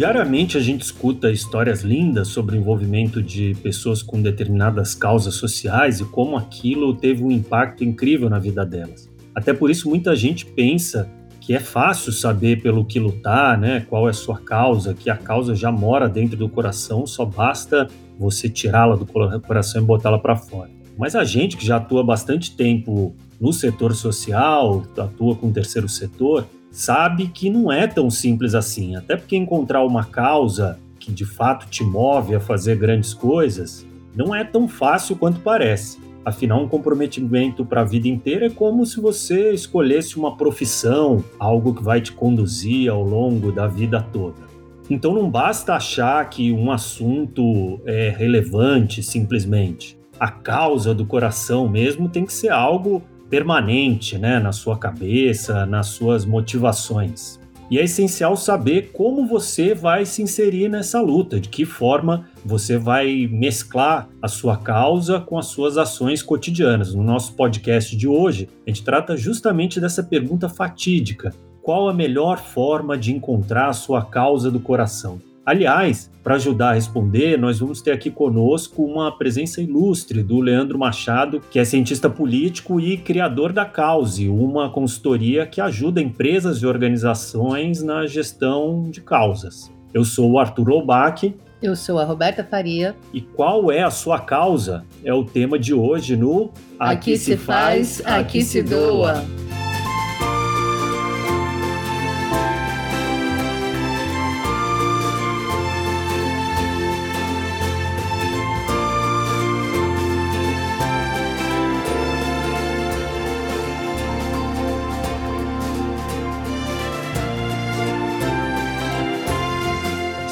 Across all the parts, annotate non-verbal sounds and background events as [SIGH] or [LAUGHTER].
Diariamente a gente escuta histórias lindas sobre o envolvimento de pessoas com determinadas causas sociais e como aquilo teve um impacto incrível na vida delas. Até por isso muita gente pensa que é fácil saber pelo que lutar, né? Qual é a sua causa, que a causa já mora dentro do coração, só basta você tirá-la do coração e botá-la para fora. Mas a gente que já atua bastante tempo no setor social, atua com o terceiro setor, sabe que não é tão simples assim. Até porque encontrar uma causa que de fato te move a fazer grandes coisas não é tão fácil quanto parece. Afinal, um comprometimento para a vida inteira é como se você escolhesse uma profissão, algo que vai te conduzir ao longo da vida toda. Então não basta achar que um assunto é relevante simplesmente. A causa do coração mesmo tem que ser algo permanente né, na sua cabeça, nas suas motivações. E é essencial saber como você vai se inserir nessa luta, de que forma você vai mesclar a sua causa com as suas ações cotidianas. No nosso podcast de hoje, a gente trata justamente dessa pergunta fatídica: qual a melhor forma de encontrar a sua causa do coração? Aliás, para ajudar a responder, nós vamos ter aqui conosco uma presença ilustre do Leandro Machado, que é cientista político e criador da Cause, uma consultoria que ajuda empresas e organizações na gestão de causas. Eu sou o Arthur Loubach. Eu sou a Roberta Faria. E qual é a sua causa? É o tema de hoje no Aqui, aqui se faz, aqui se doa.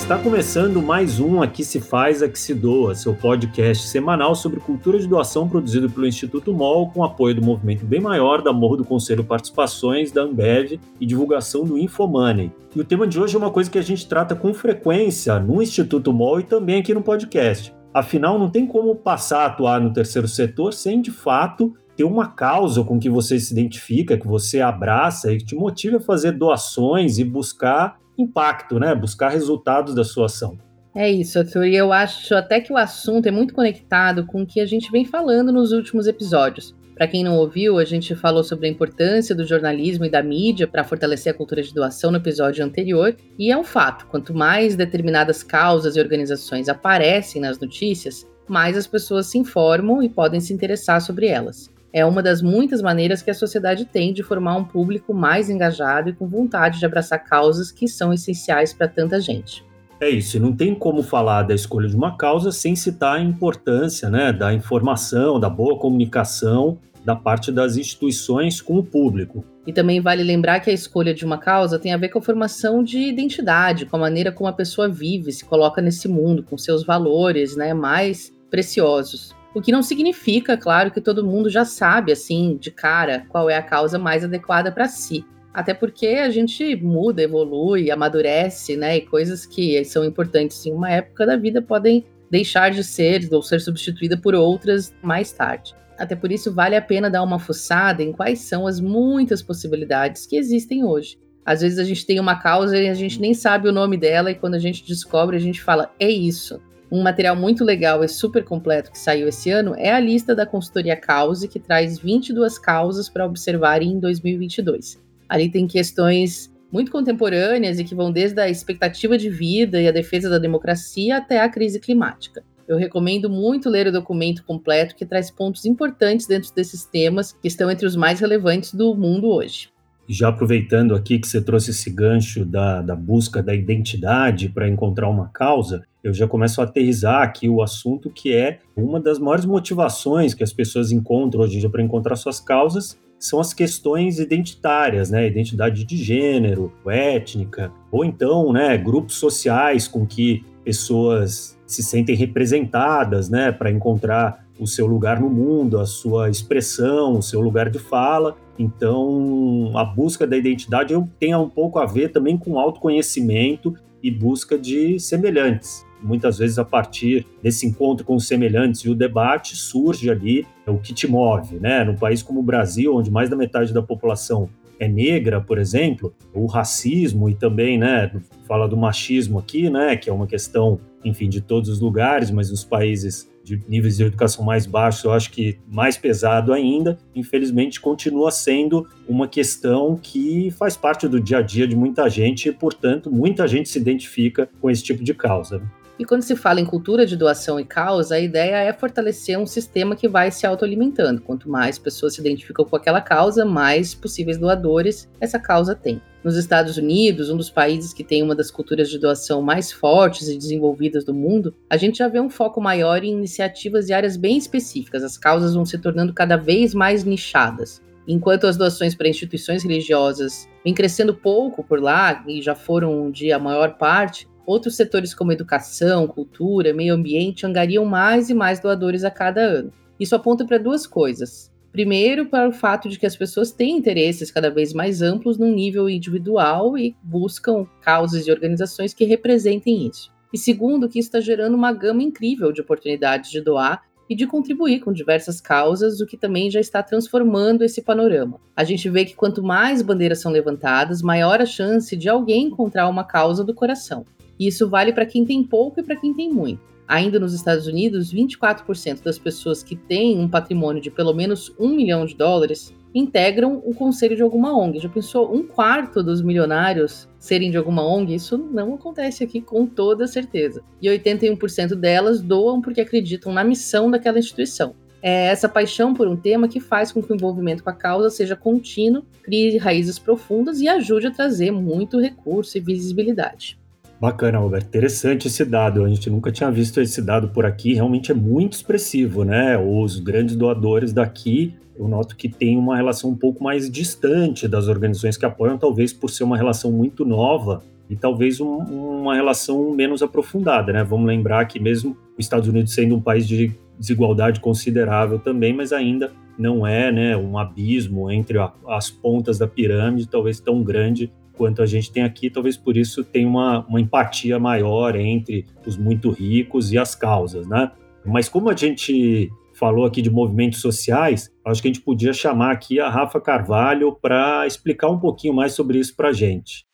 Está começando mais um Aqui se faz, aqui se doa, seu podcast semanal sobre cultura de doação produzido pelo Instituto MOL com apoio do movimento Bem Maior, da Morro do Conselho Participações, da Ambev e divulgação do Infomoney. E o tema de hoje é uma coisa que a gente trata com frequência no Instituto MOL e também aqui no podcast. Afinal, não tem como passar a atuar no terceiro setor sem, de fato, ter uma causa com que você se identifica, que você abraça e que te motiva a fazer doações e buscar impacto, né? Buscar resultados da sua ação. É isso, Arthur. E eu acho até que o assunto é muito conectado com o que a gente vem falando nos últimos episódios. Para quem não ouviu, a gente falou sobre a importância do jornalismo e da mídia para fortalecer a cultura de doação no episódio anterior, e é um fato: quanto mais determinadas causas e organizações aparecem nas notícias, mais as pessoas se informam e podem se interessar sobre elas. É uma das muitas maneiras que a sociedade tem de formar um público mais engajado e com vontade de abraçar causas que são essenciais para tanta gente. É isso, e não tem como falar da escolha de uma causa sem citar a importância né, da informação, da boa comunicação da parte das instituições com o público. E também vale lembrar que a escolha de uma causa tem a ver com a formação de identidade, com a maneira como a pessoa vive, se coloca nesse mundo, com seus valores né, mais preciosos. O que não significa, claro, que todo mundo já sabe, assim, de cara, qual é a causa mais adequada para si. Até porque a gente muda, evolui, amadurece, né? E coisas que são importantes em uma época da vida podem deixar de ser ou ser substituída por outras mais tarde. Até por isso vale a pena dar uma fuçada em quais são as muitas possibilidades que existem hoje. Às vezes a gente tem uma causa e a gente nem sabe o nome dela, e quando a gente descobre, a gente fala: é isso. Um material muito legal e super completo que saiu esse ano é a lista da consultoria Cause, que traz 22 causas para observar em 2022. Ali tem questões muito contemporâneas e que vão desde a expectativa de vida e a defesa da democracia até a crise climática. Eu recomendo muito ler o documento completo que traz pontos importantes dentro desses temas que estão entre os mais relevantes do mundo hoje. Já aproveitando aqui que você trouxe esse gancho da, da busca da identidade para encontrar uma causa, eu já começo a aterrizar aqui o assunto que é uma das maiores motivações que as pessoas encontram hoje em dia para encontrar suas causas são as questões identitárias, né, identidade de gênero, étnica, ou então, né, grupos sociais com que pessoas se sentem representadas, né, para encontrar o seu lugar no mundo, a sua expressão, o seu lugar de fala. Então, a busca da identidade tem um pouco a ver também com autoconhecimento e busca de semelhantes muitas vezes a partir desse encontro com os semelhantes e o debate surge ali o que te move, né? Num país como o Brasil, onde mais da metade da população é negra, por exemplo, o racismo e também, né, fala do machismo aqui, né, que é uma questão, enfim, de todos os lugares, mas nos países de níveis de educação mais baixos, eu acho que mais pesado ainda, infelizmente continua sendo uma questão que faz parte do dia a dia de muita gente e, portanto, muita gente se identifica com esse tipo de causa. E quando se fala em cultura de doação e causa, a ideia é fortalecer um sistema que vai se autoalimentando. Quanto mais pessoas se identificam com aquela causa, mais possíveis doadores essa causa tem. Nos Estados Unidos, um dos países que tem uma das culturas de doação mais fortes e desenvolvidas do mundo, a gente já vê um foco maior em iniciativas e áreas bem específicas. As causas vão se tornando cada vez mais nichadas. Enquanto as doações para instituições religiosas vêm crescendo pouco por lá, e já foram um dia a maior parte, Outros setores como educação, cultura, meio ambiente angariam mais e mais doadores a cada ano. Isso aponta para duas coisas. Primeiro, para o fato de que as pessoas têm interesses cada vez mais amplos num nível individual e buscam causas e organizações que representem isso. E segundo, que isso está gerando uma gama incrível de oportunidades de doar e de contribuir com diversas causas, o que também já está transformando esse panorama. A gente vê que quanto mais bandeiras são levantadas, maior a chance de alguém encontrar uma causa do coração. E isso vale para quem tem pouco e para quem tem muito. Ainda nos Estados Unidos, 24% das pessoas que têm um patrimônio de pelo menos um milhão de dólares integram o conselho de alguma ONG. Já pensou um quarto dos milionários serem de alguma ONG? Isso não acontece aqui com toda certeza. E 81% delas doam porque acreditam na missão daquela instituição. É essa paixão por um tema que faz com que o envolvimento com a causa seja contínuo, crie raízes profundas e ajude a trazer muito recurso e visibilidade. Bacana, Robert. Interessante esse dado. A gente nunca tinha visto esse dado por aqui. Realmente é muito expressivo, né? Os grandes doadores daqui, eu noto que tem uma relação um pouco mais distante das organizações que apoiam, talvez por ser uma relação muito nova e talvez um, uma relação menos aprofundada, né? Vamos lembrar que mesmo os Estados Unidos sendo um país de desigualdade considerável também, mas ainda não é, né, um abismo entre a, as pontas da pirâmide, talvez tão grande quanto a gente tem aqui, talvez por isso tenha uma, uma empatia maior entre os muito ricos e as causas, né? Mas como a gente falou aqui de movimentos sociais, acho que a gente podia chamar aqui a Rafa Carvalho para explicar um pouquinho mais sobre isso para a gente.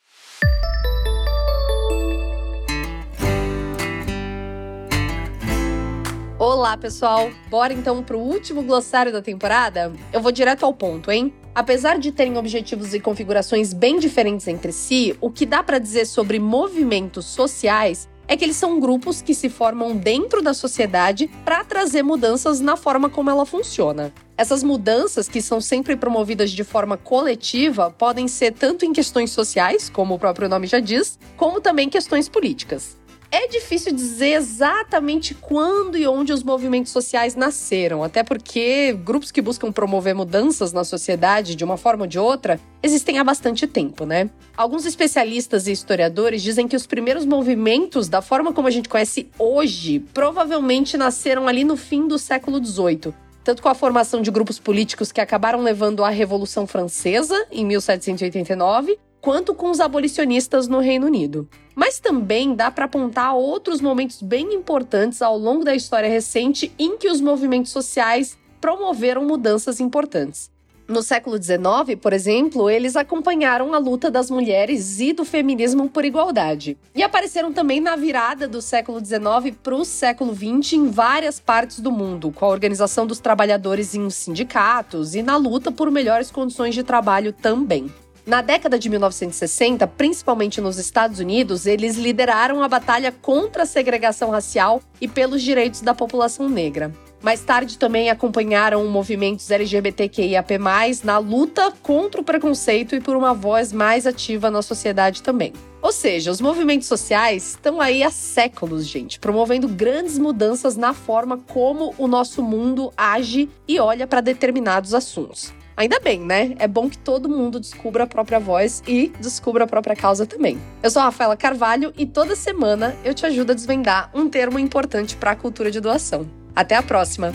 Olá, pessoal! Bora então para o último glossário da temporada? Eu vou direto ao ponto, hein? Apesar de terem objetivos e configurações bem diferentes entre si, o que dá para dizer sobre movimentos sociais é que eles são grupos que se formam dentro da sociedade para trazer mudanças na forma como ela funciona. Essas mudanças, que são sempre promovidas de forma coletiva, podem ser tanto em questões sociais, como o próprio nome já diz, como também questões políticas. É difícil dizer exatamente quando e onde os movimentos sociais nasceram, até porque grupos que buscam promover mudanças na sociedade de uma forma ou de outra existem há bastante tempo, né? Alguns especialistas e historiadores dizem que os primeiros movimentos, da forma como a gente conhece hoje, provavelmente nasceram ali no fim do século XVIII, tanto com a formação de grupos políticos que acabaram levando à Revolução Francesa, em 1789, quanto com os abolicionistas no Reino Unido. Mas também dá para apontar outros momentos bem importantes ao longo da história recente em que os movimentos sociais promoveram mudanças importantes. No século XIX, por exemplo, eles acompanharam a luta das mulheres e do feminismo por igualdade. E apareceram também na virada do século XIX para o século XX em várias partes do mundo, com a organização dos trabalhadores em sindicatos e na luta por melhores condições de trabalho também. Na década de 1960, principalmente nos Estados Unidos, eles lideraram a batalha contra a segregação racial e pelos direitos da população negra. Mais tarde também acompanharam movimentos LGBTQIAP+, na luta contra o preconceito e por uma voz mais ativa na sociedade também. Ou seja, os movimentos sociais estão aí há séculos, gente, promovendo grandes mudanças na forma como o nosso mundo age e olha para determinados assuntos. Ainda bem, né? É bom que todo mundo descubra a própria voz e descubra a própria causa também. Eu sou a Rafaela Carvalho e toda semana eu te ajudo a desvendar um termo importante para a cultura de doação. Até a próxima!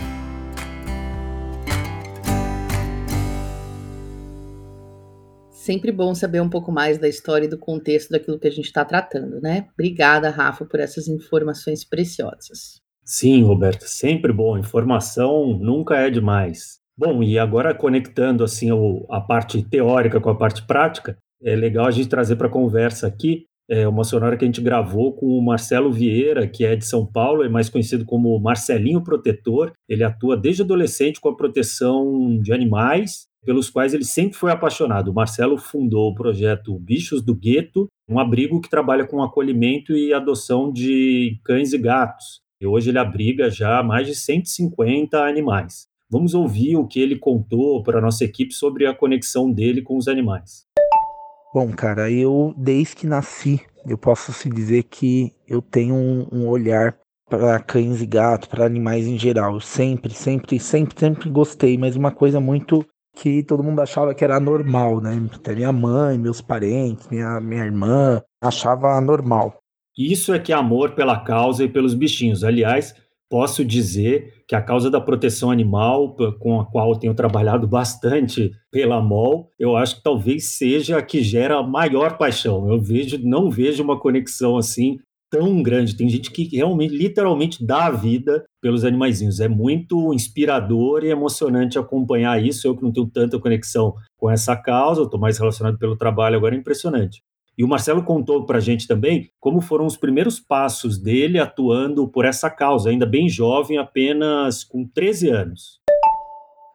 Sempre bom saber um pouco mais da história e do contexto daquilo que a gente está tratando, né? Obrigada, Rafa, por essas informações preciosas. Sim, Roberto, sempre bom. Informação nunca é demais. Bom, e agora conectando assim a parte teórica com a parte prática, é legal a gente trazer para a conversa aqui é uma sonora que a gente gravou com o Marcelo Vieira, que é de São Paulo, é mais conhecido como Marcelinho Protetor. Ele atua desde adolescente com a proteção de animais, pelos quais ele sempre foi apaixonado. O Marcelo fundou o projeto Bichos do Gueto, um abrigo que trabalha com acolhimento e adoção de cães e gatos. E hoje ele abriga já mais de 150 animais. Vamos ouvir o que ele contou para a nossa equipe sobre a conexão dele com os animais. Bom, cara, eu desde que nasci, eu posso se dizer que eu tenho um, um olhar para cães e gatos, para animais em geral. Eu sempre, sempre, sempre, sempre gostei, mas uma coisa muito que todo mundo achava que era normal, né? Até minha mãe, meus parentes, minha, minha irmã achava normal. Isso é que é amor pela causa e pelos bichinhos. Aliás, posso dizer que a causa da proteção animal, com a qual tenho trabalhado bastante pela MOL, eu acho que talvez seja a que gera a maior paixão. Eu vejo, não vejo uma conexão assim tão grande. Tem gente que realmente, literalmente, dá a vida pelos animaizinhos. É muito inspirador e emocionante acompanhar isso. Eu que não tenho tanta conexão com essa causa, estou mais relacionado pelo trabalho agora, é impressionante. E o Marcelo contou para a gente também como foram os primeiros passos dele atuando por essa causa, ainda bem jovem, apenas com 13 anos.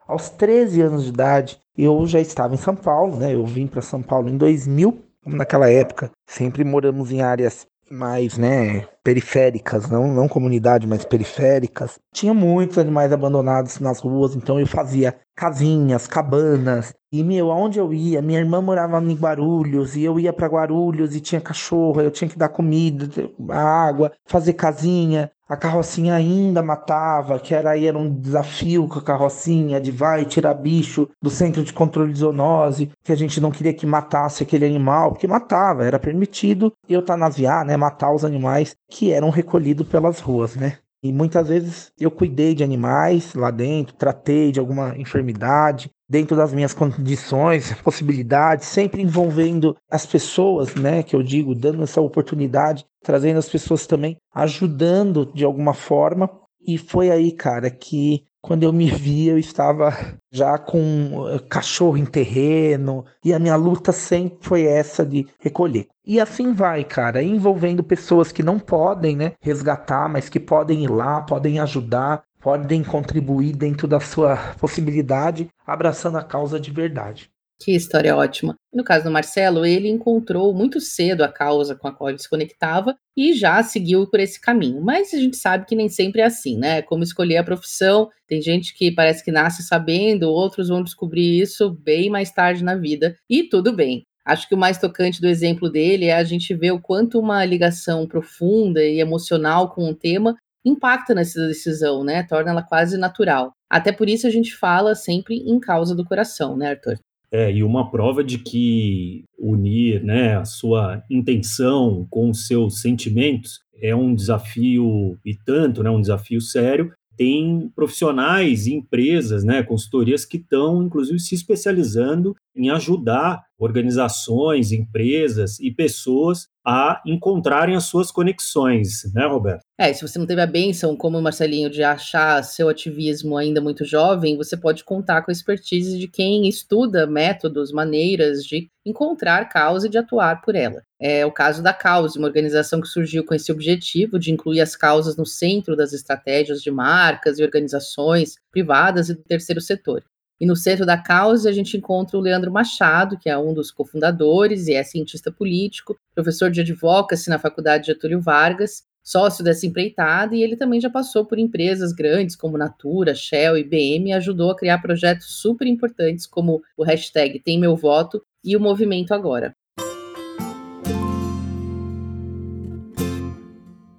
Aos 13 anos de idade, eu já estava em São Paulo, né? Eu vim para São Paulo em 2000. Naquela época, sempre moramos em áreas mais, né, periféricas, não, não comunidade, mas periféricas. Tinha muitos animais abandonados nas ruas, então eu fazia casinhas, cabanas. E, meu, aonde eu ia? Minha irmã morava em Guarulhos, e eu ia para Guarulhos e tinha cachorro, eu tinha que dar comida, água, fazer casinha. A carrocinha ainda matava, que era aí era um desafio com a carrocinha de vai tirar bicho do centro de controle de zoonose, que a gente não queria que matasse aquele animal, porque matava, era permitido eutanasiar, né, matar os animais que eram recolhidos pelas ruas, né? E muitas vezes eu cuidei de animais lá dentro, tratei de alguma enfermidade, dentro das minhas condições, possibilidades, sempre envolvendo as pessoas, né, que eu digo, dando essa oportunidade, trazendo as pessoas também, ajudando de alguma forma. E foi aí, cara, que quando eu me vi, eu estava já com eh, cachorro em terreno, e a minha luta sempre foi essa de recolher. E assim vai, cara, envolvendo pessoas que não podem, né, resgatar, mas que podem ir lá, podem ajudar, podem contribuir dentro da sua possibilidade, abraçando a causa de verdade. Que história ótima. No caso do Marcelo, ele encontrou muito cedo a causa com a qual ele se conectava e já seguiu por esse caminho. Mas a gente sabe que nem sempre é assim, né? Como escolher a profissão. Tem gente que parece que nasce sabendo, outros vão descobrir isso bem mais tarde na vida. E tudo bem. Acho que o mais tocante do exemplo dele é a gente ver o quanto uma ligação profunda e emocional com o tema impacta nessa decisão, né? Torna ela quase natural. Até por isso a gente fala sempre em causa do coração, né, Arthur? É, e uma prova de que unir né, a sua intenção com os seus sentimentos é um desafio, e tanto, né, um desafio sério. Tem profissionais empresas, né, consultorias que estão, inclusive, se especializando em ajudar organizações, empresas e pessoas a encontrarem as suas conexões, né, Roberto? É, se você não teve a benção, como o Marcelinho, de achar seu ativismo ainda muito jovem, você pode contar com a expertise de quem estuda métodos, maneiras de encontrar causa e de atuar por ela. É o caso da Cause, uma organização que surgiu com esse objetivo de incluir as causas no centro das estratégias de marcas e organizações privadas e do terceiro setor. E no centro da causa a gente encontra o Leandro Machado, que é um dos cofundadores e é cientista político, professor de advocacy na Faculdade Getúlio Vargas, sócio dessa empreitada, e ele também já passou por empresas grandes como Natura, Shell, IBM e ajudou a criar projetos super importantes como o hashtag Tem Meu Voto e o Movimento Agora.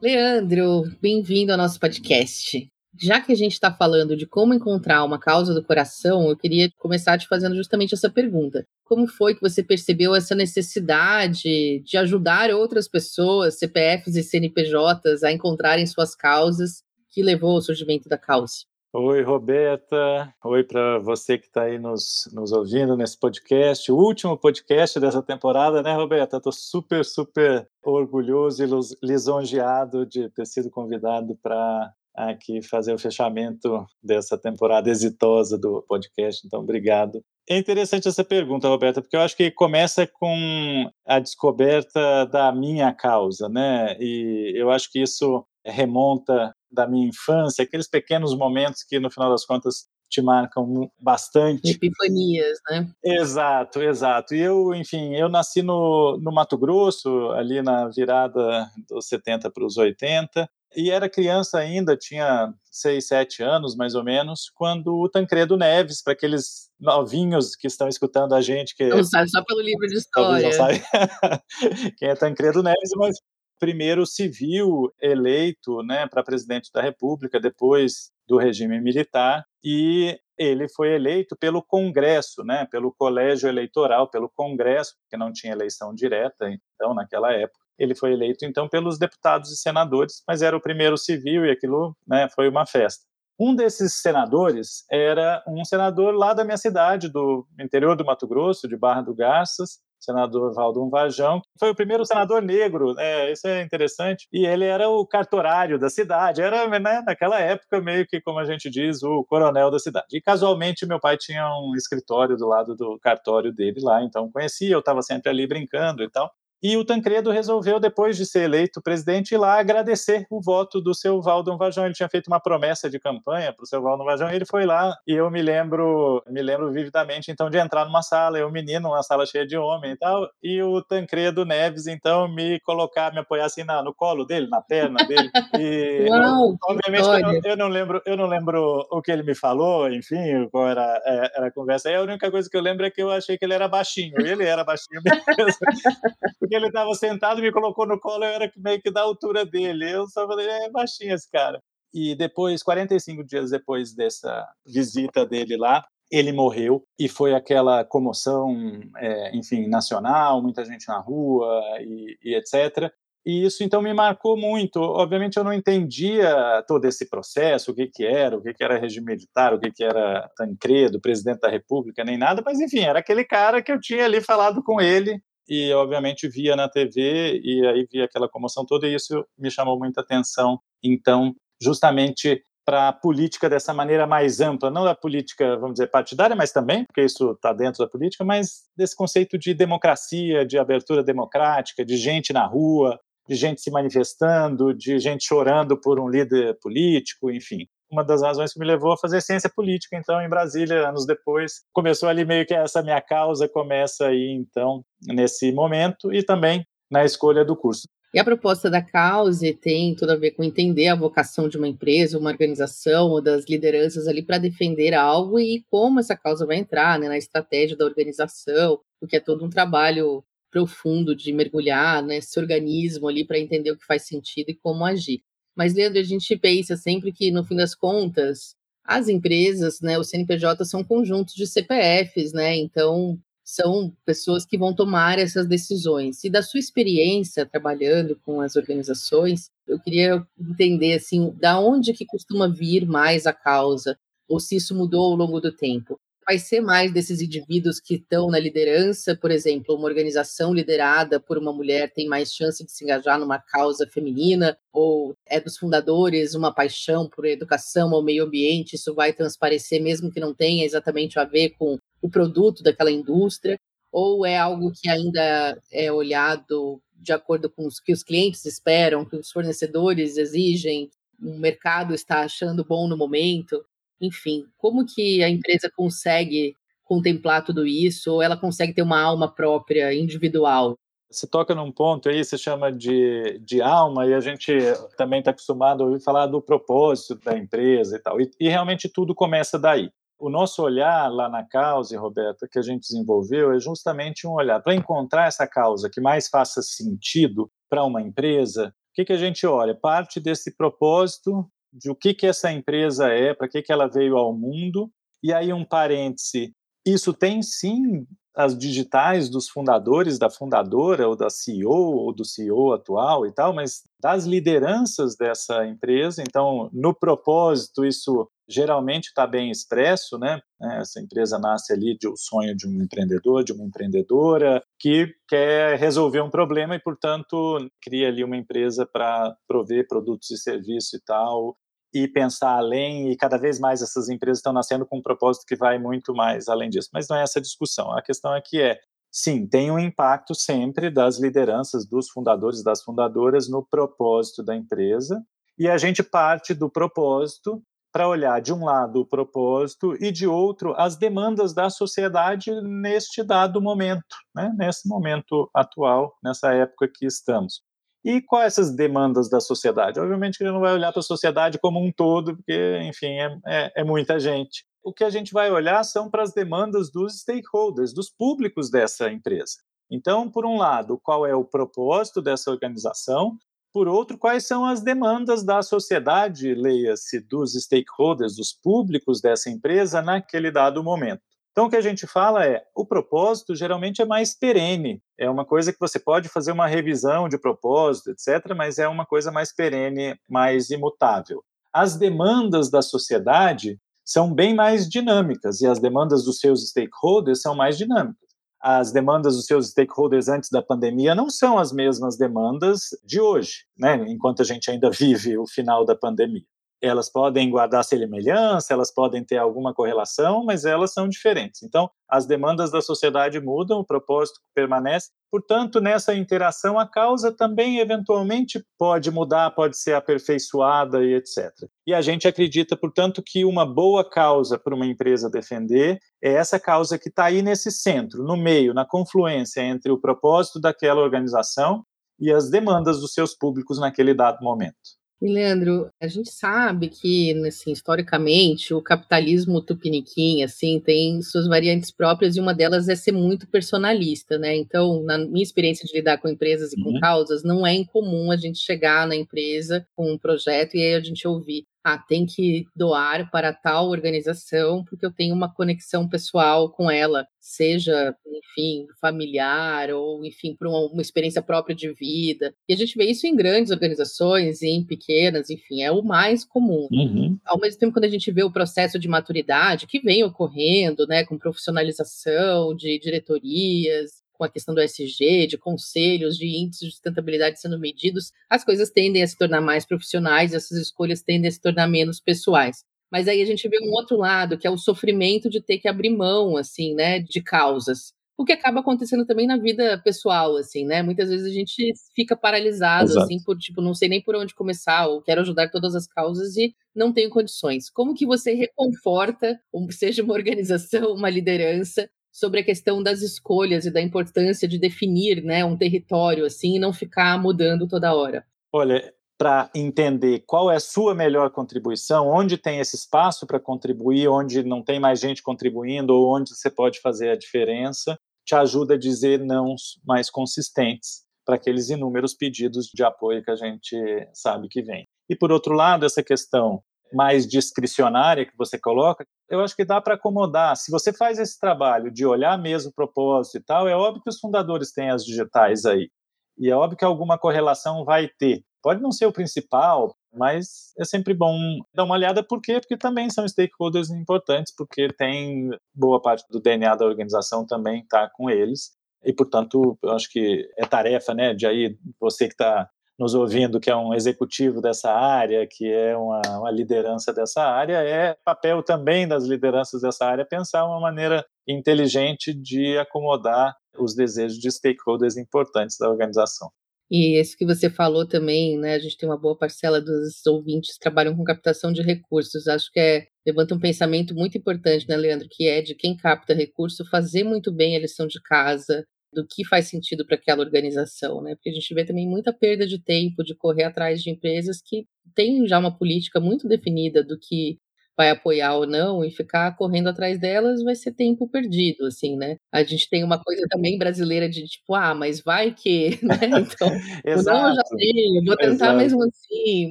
Leandro, bem-vindo ao nosso podcast já que a gente está falando de como encontrar uma causa do coração, eu queria começar te fazendo justamente essa pergunta. Como foi que você percebeu essa necessidade de ajudar outras pessoas, CPFs e CNPJs, a encontrarem suas causas que levou ao surgimento da causa? Oi, Roberta. Oi para você que está aí nos, nos ouvindo nesse podcast, o último podcast dessa temporada, né, Roberta? Estou super, super orgulhoso e lisonjeado de ter sido convidado para aqui fazer o fechamento dessa temporada exitosa do podcast. Então, obrigado. É interessante essa pergunta, Roberta, porque eu acho que começa com a descoberta da minha causa, né? E eu acho que isso remonta da minha infância, aqueles pequenos momentos que, no final das contas, te marcam bastante. Epifanias, né? Exato, exato. E eu, enfim, eu nasci no, no Mato Grosso, ali na virada dos 70 para os 80, e era criança ainda, tinha seis, sete anos mais ou menos, quando o Tancredo Neves, para aqueles novinhos que estão escutando a gente, que não sabe só pelo livro de história, [LAUGHS] quem é Tancredo Neves, mas primeiro civil eleito, né, para presidente da República depois do regime militar e ele foi eleito pelo Congresso, né, pelo Colégio Eleitoral, pelo Congresso, porque não tinha eleição direta, então naquela época ele foi eleito então pelos deputados e senadores, mas era o primeiro civil e aquilo né, foi uma festa. Um desses senadores era um senador lá da minha cidade, do interior do Mato Grosso, de Barra do Garças, senador Valdum Vajão, que foi o primeiro senador negro, é, isso é interessante, e ele era o cartorário da cidade, era, né, naquela época, meio que, como a gente diz, o coronel da cidade. E casualmente, meu pai tinha um escritório do lado do cartório dele lá, então conhecia, eu estava sempre ali brincando e tal. E o Tancredo resolveu, depois de ser eleito presidente, ir lá agradecer o voto do seu Valdon Vajão. Ele tinha feito uma promessa de campanha para o seu Valdon Vajão, e ele foi lá, e eu me lembro, me lembro vividamente, então, de entrar numa sala, eu menino, uma sala cheia de homem e tal, e o Tancredo Neves, então, me colocar, me apoiar assim na, no colo dele, na perna dele. E, [LAUGHS] Uau, obviamente, eu não, eu não, lembro, eu não lembro o que ele me falou, enfim, qual era, é, era a conversa. Aí a única coisa que eu lembro é que eu achei que ele era baixinho, ele era baixinho mesmo [LAUGHS] porque ele estava sentado, me colocou no colo, eu era meio que da altura dele. Eu só falei, é baixinho esse cara. E depois, 45 dias depois dessa visita dele lá, ele morreu e foi aquela comoção, é, enfim, nacional, muita gente na rua e, e, etc. E isso então me marcou muito. Obviamente eu não entendia todo esse processo, o que que era, o que que era regime militar, o que que era Tancredo, presidente da República, nem nada, mas enfim, era aquele cara que eu tinha ali falado com ele e obviamente via na TV e aí via aquela comoção toda e isso me chamou muita atenção. Então, justamente para a política dessa maneira mais ampla, não da política, vamos dizer, partidária, mas também, porque isso está dentro da política, mas desse conceito de democracia, de abertura democrática, de gente na rua, de gente se manifestando, de gente chorando por um líder político, enfim uma das razões que me levou a fazer ciência política, então, em Brasília, anos depois. Começou ali meio que essa minha causa começa aí, então, nesse momento e também na escolha do curso. E a proposta da causa tem tudo a ver com entender a vocação de uma empresa, uma organização ou das lideranças ali para defender algo e como essa causa vai entrar né, na estratégia da organização, porque é todo um trabalho profundo de mergulhar nesse organismo ali para entender o que faz sentido e como agir. Mas, Leandro, a gente pensa sempre que, no fim das contas, as empresas, né, os CNPJ são conjuntos de CPFs, né? Então, são pessoas que vão tomar essas decisões. E da sua experiência trabalhando com as organizações, eu queria entender assim, da onde que costuma vir mais a causa, ou se isso mudou ao longo do tempo vai ser mais desses indivíduos que estão na liderança, por exemplo, uma organização liderada por uma mulher tem mais chance de se engajar numa causa feminina, ou é dos fundadores uma paixão por educação ou meio ambiente, isso vai transparecer mesmo que não tenha exatamente a ver com o produto daquela indústria, ou é algo que ainda é olhado de acordo com o que os clientes esperam, que os fornecedores exigem, o mercado está achando bom no momento. Enfim, como que a empresa consegue contemplar tudo isso, ou ela consegue ter uma alma própria, individual? Você toca num ponto aí, se chama de, de alma, e a gente também está acostumado a ouvir falar do propósito da empresa e tal. E, e realmente tudo começa daí. O nosso olhar lá na causa, Roberta, que a gente desenvolveu, é justamente um olhar para encontrar essa causa que mais faça sentido para uma empresa. O que, que a gente olha? Parte desse propósito de o que, que essa empresa é, para que, que ela veio ao mundo. E aí, um parêntese: isso tem sim as digitais dos fundadores, da fundadora, ou da CEO, ou do CEO atual e tal, mas das lideranças dessa empresa. Então, no propósito, isso geralmente está bem expresso, né? É, essa empresa nasce ali de um sonho de um empreendedor, de uma empreendedora que quer resolver um problema e, portanto, cria ali uma empresa para prover produtos e serviços e tal e pensar além, e cada vez mais essas empresas estão nascendo com um propósito que vai muito mais além disso. Mas não é essa a discussão. A questão é que é, sim, tem um impacto sempre das lideranças, dos fundadores, das fundadoras no propósito da empresa, e a gente parte do propósito para olhar de um lado o propósito e de outro as demandas da sociedade neste dado momento, né? nesse momento atual, nessa época que estamos. E quais essas demandas da sociedade? Obviamente que ele não vai olhar para a sociedade como um todo, porque, enfim, é, é, é muita gente. O que a gente vai olhar são para as demandas dos stakeholders, dos públicos dessa empresa. Então, por um lado, qual é o propósito dessa organização? Por outro, quais são as demandas da sociedade, leia-se, dos stakeholders, dos públicos dessa empresa naquele dado momento? Então, o que a gente fala é: o propósito geralmente é mais perene, é uma coisa que você pode fazer uma revisão de propósito, etc., mas é uma coisa mais perene, mais imutável. As demandas da sociedade são bem mais dinâmicas e as demandas dos seus stakeholders são mais dinâmicas. As demandas dos seus stakeholders antes da pandemia não são as mesmas demandas de hoje, né? enquanto a gente ainda [LAUGHS] vive o final da pandemia elas podem guardar semelhança, elas podem ter alguma correlação, mas elas são diferentes. Então, as demandas da sociedade mudam, o propósito permanece. Portanto, nessa interação, a causa também eventualmente pode mudar, pode ser aperfeiçoada e etc. E a gente acredita, portanto, que uma boa causa para uma empresa defender é essa causa que está aí nesse centro, no meio, na confluência entre o propósito daquela organização e as demandas dos seus públicos naquele dado momento. E Leandro, a gente sabe que, assim, historicamente, o capitalismo tupiniquim, assim, tem suas variantes próprias e uma delas é ser muito personalista, né? Então, na minha experiência de lidar com empresas e com uhum. causas, não é incomum a gente chegar na empresa com um projeto e aí a gente ouvir ah, tem que doar para tal organização porque eu tenho uma conexão pessoal com ela, seja, enfim, familiar ou, enfim, por uma, uma, experiência própria de vida. E a gente vê isso em grandes organizações e em pequenas, enfim, é o mais comum. Uhum. Ao mesmo tempo, quando a gente vê o processo de maturidade que vem ocorrendo, né, com profissionalização de diretorias, com a questão do SG, de conselhos, de índices de sustentabilidade sendo medidos, as coisas tendem a se tornar mais profissionais, essas escolhas tendem a se tornar menos pessoais. Mas aí a gente vê um outro lado, que é o sofrimento de ter que abrir mão, assim, né, de causas. O que acaba acontecendo também na vida pessoal, assim, né? Muitas vezes a gente fica paralisado, Exato. assim, por, tipo, não sei nem por onde começar, ou quero ajudar todas as causas e não tenho condições. Como que você reconforta, [LAUGHS] seja uma organização, uma liderança, sobre a questão das escolhas e da importância de definir né, um território assim e não ficar mudando toda hora? Olha, para entender qual é a sua melhor contribuição, onde tem esse espaço para contribuir, onde não tem mais gente contribuindo, ou onde você pode fazer a diferença, te ajuda a dizer não mais consistentes para aqueles inúmeros pedidos de apoio que a gente sabe que vem. E por outro lado, essa questão mais discricionária que você coloca, eu acho que dá para acomodar. Se você faz esse trabalho de olhar mesmo o propósito e tal, é óbvio que os fundadores têm as digitais aí. E é óbvio que alguma correlação vai ter. Pode não ser o principal, mas é sempre bom dar uma olhada. Por quê? Porque também são stakeholders importantes, porque tem boa parte do DNA da organização também está com eles. E, portanto, eu acho que é tarefa, né, de aí você que está nos ouvindo, que é um executivo dessa área, que é uma, uma, liderança dessa área, é papel também das lideranças dessa área pensar uma maneira inteligente de acomodar os desejos de stakeholders importantes da organização. E isso que você falou também, né? A gente tem uma boa parcela dos ouvintes que trabalham com captação de recursos. Acho que é, levanta um pensamento muito importante, né, Leandro? Que é de quem capta recurso fazer muito bem a lição de casa, do que faz sentido para aquela organização, né? Porque a gente vê também muita perda de tempo de correr atrás de empresas que têm já uma política muito definida do que vai apoiar ou não e ficar correndo atrás delas vai ser tempo perdido, assim, né? A gente tem uma coisa também brasileira de tipo, ah, mas vai que, [LAUGHS] né? Então, [LAUGHS] não, eu já tenho, vou tentar Exato. mesmo assim,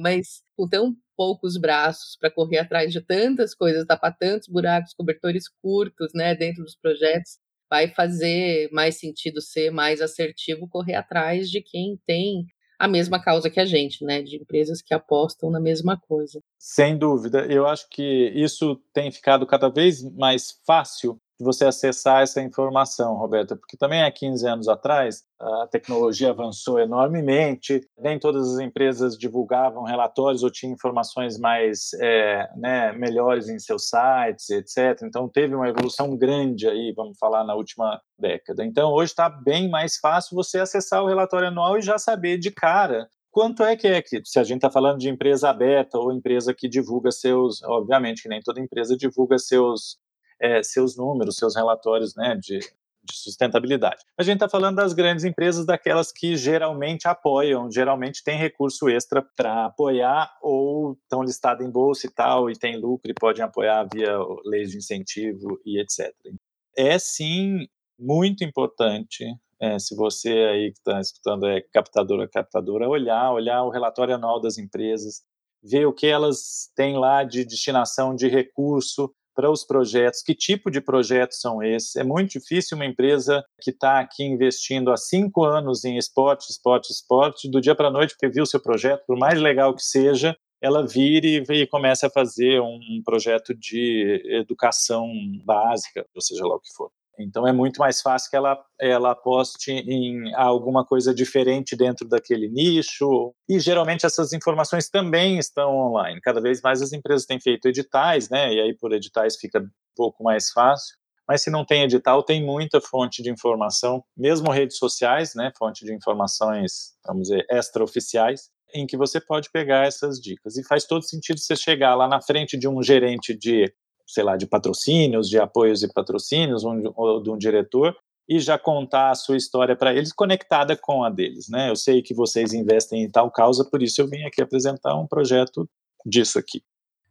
mas com tão poucos braços para correr atrás de tantas coisas, tapar tantos buracos, cobertores curtos, né, dentro dos projetos, vai fazer mais sentido ser mais assertivo, correr atrás de quem tem a mesma causa que a gente, né? De empresas que apostam na mesma coisa. Sem dúvida. Eu acho que isso tem ficado cada vez mais fácil de você acessar essa informação, Roberta, porque também há 15 anos atrás a tecnologia avançou enormemente, nem todas as empresas divulgavam relatórios ou tinham informações mais é, né, melhores em seus sites, etc. Então teve uma evolução grande aí, vamos falar, na última década. Então hoje está bem mais fácil você acessar o relatório anual e já saber de cara quanto é que é que, se a gente está falando de empresa aberta ou empresa que divulga seus, obviamente que nem toda empresa divulga seus, é, seus números, seus relatórios né, de, de sustentabilidade. A gente está falando das grandes empresas, daquelas que geralmente apoiam, geralmente têm recurso extra para apoiar ou estão listadas em bolsa e tal, e tem lucro e podem apoiar via leis de incentivo e etc. É sim muito importante é, se você aí que está escutando é captadora, captadora, olhar, olhar o relatório anual das empresas, ver o que elas têm lá de destinação de recurso para os projetos, que tipo de projetos são esses. É muito difícil uma empresa que está aqui investindo há cinco anos em esporte, esporte, esporte, do dia para a noite, porque viu o seu projeto, por mais legal que seja, ela vire e comece a fazer um projeto de educação básica, ou seja lá o que for. Então é muito mais fácil que ela, ela aposte em alguma coisa diferente dentro daquele nicho. E geralmente essas informações também estão online. Cada vez mais as empresas têm feito editais, né? E aí por editais fica um pouco mais fácil. Mas se não tem edital, tem muita fonte de informação, mesmo redes sociais, né? Fonte de informações, vamos dizer, extraoficiais, em que você pode pegar essas dicas. E faz todo sentido você chegar lá na frente de um gerente de sei lá, de patrocínios, de apoios e patrocínios, um, ou de um diretor, e já contar a sua história para eles conectada com a deles, né? Eu sei que vocês investem em tal causa, por isso eu vim aqui apresentar um projeto disso aqui.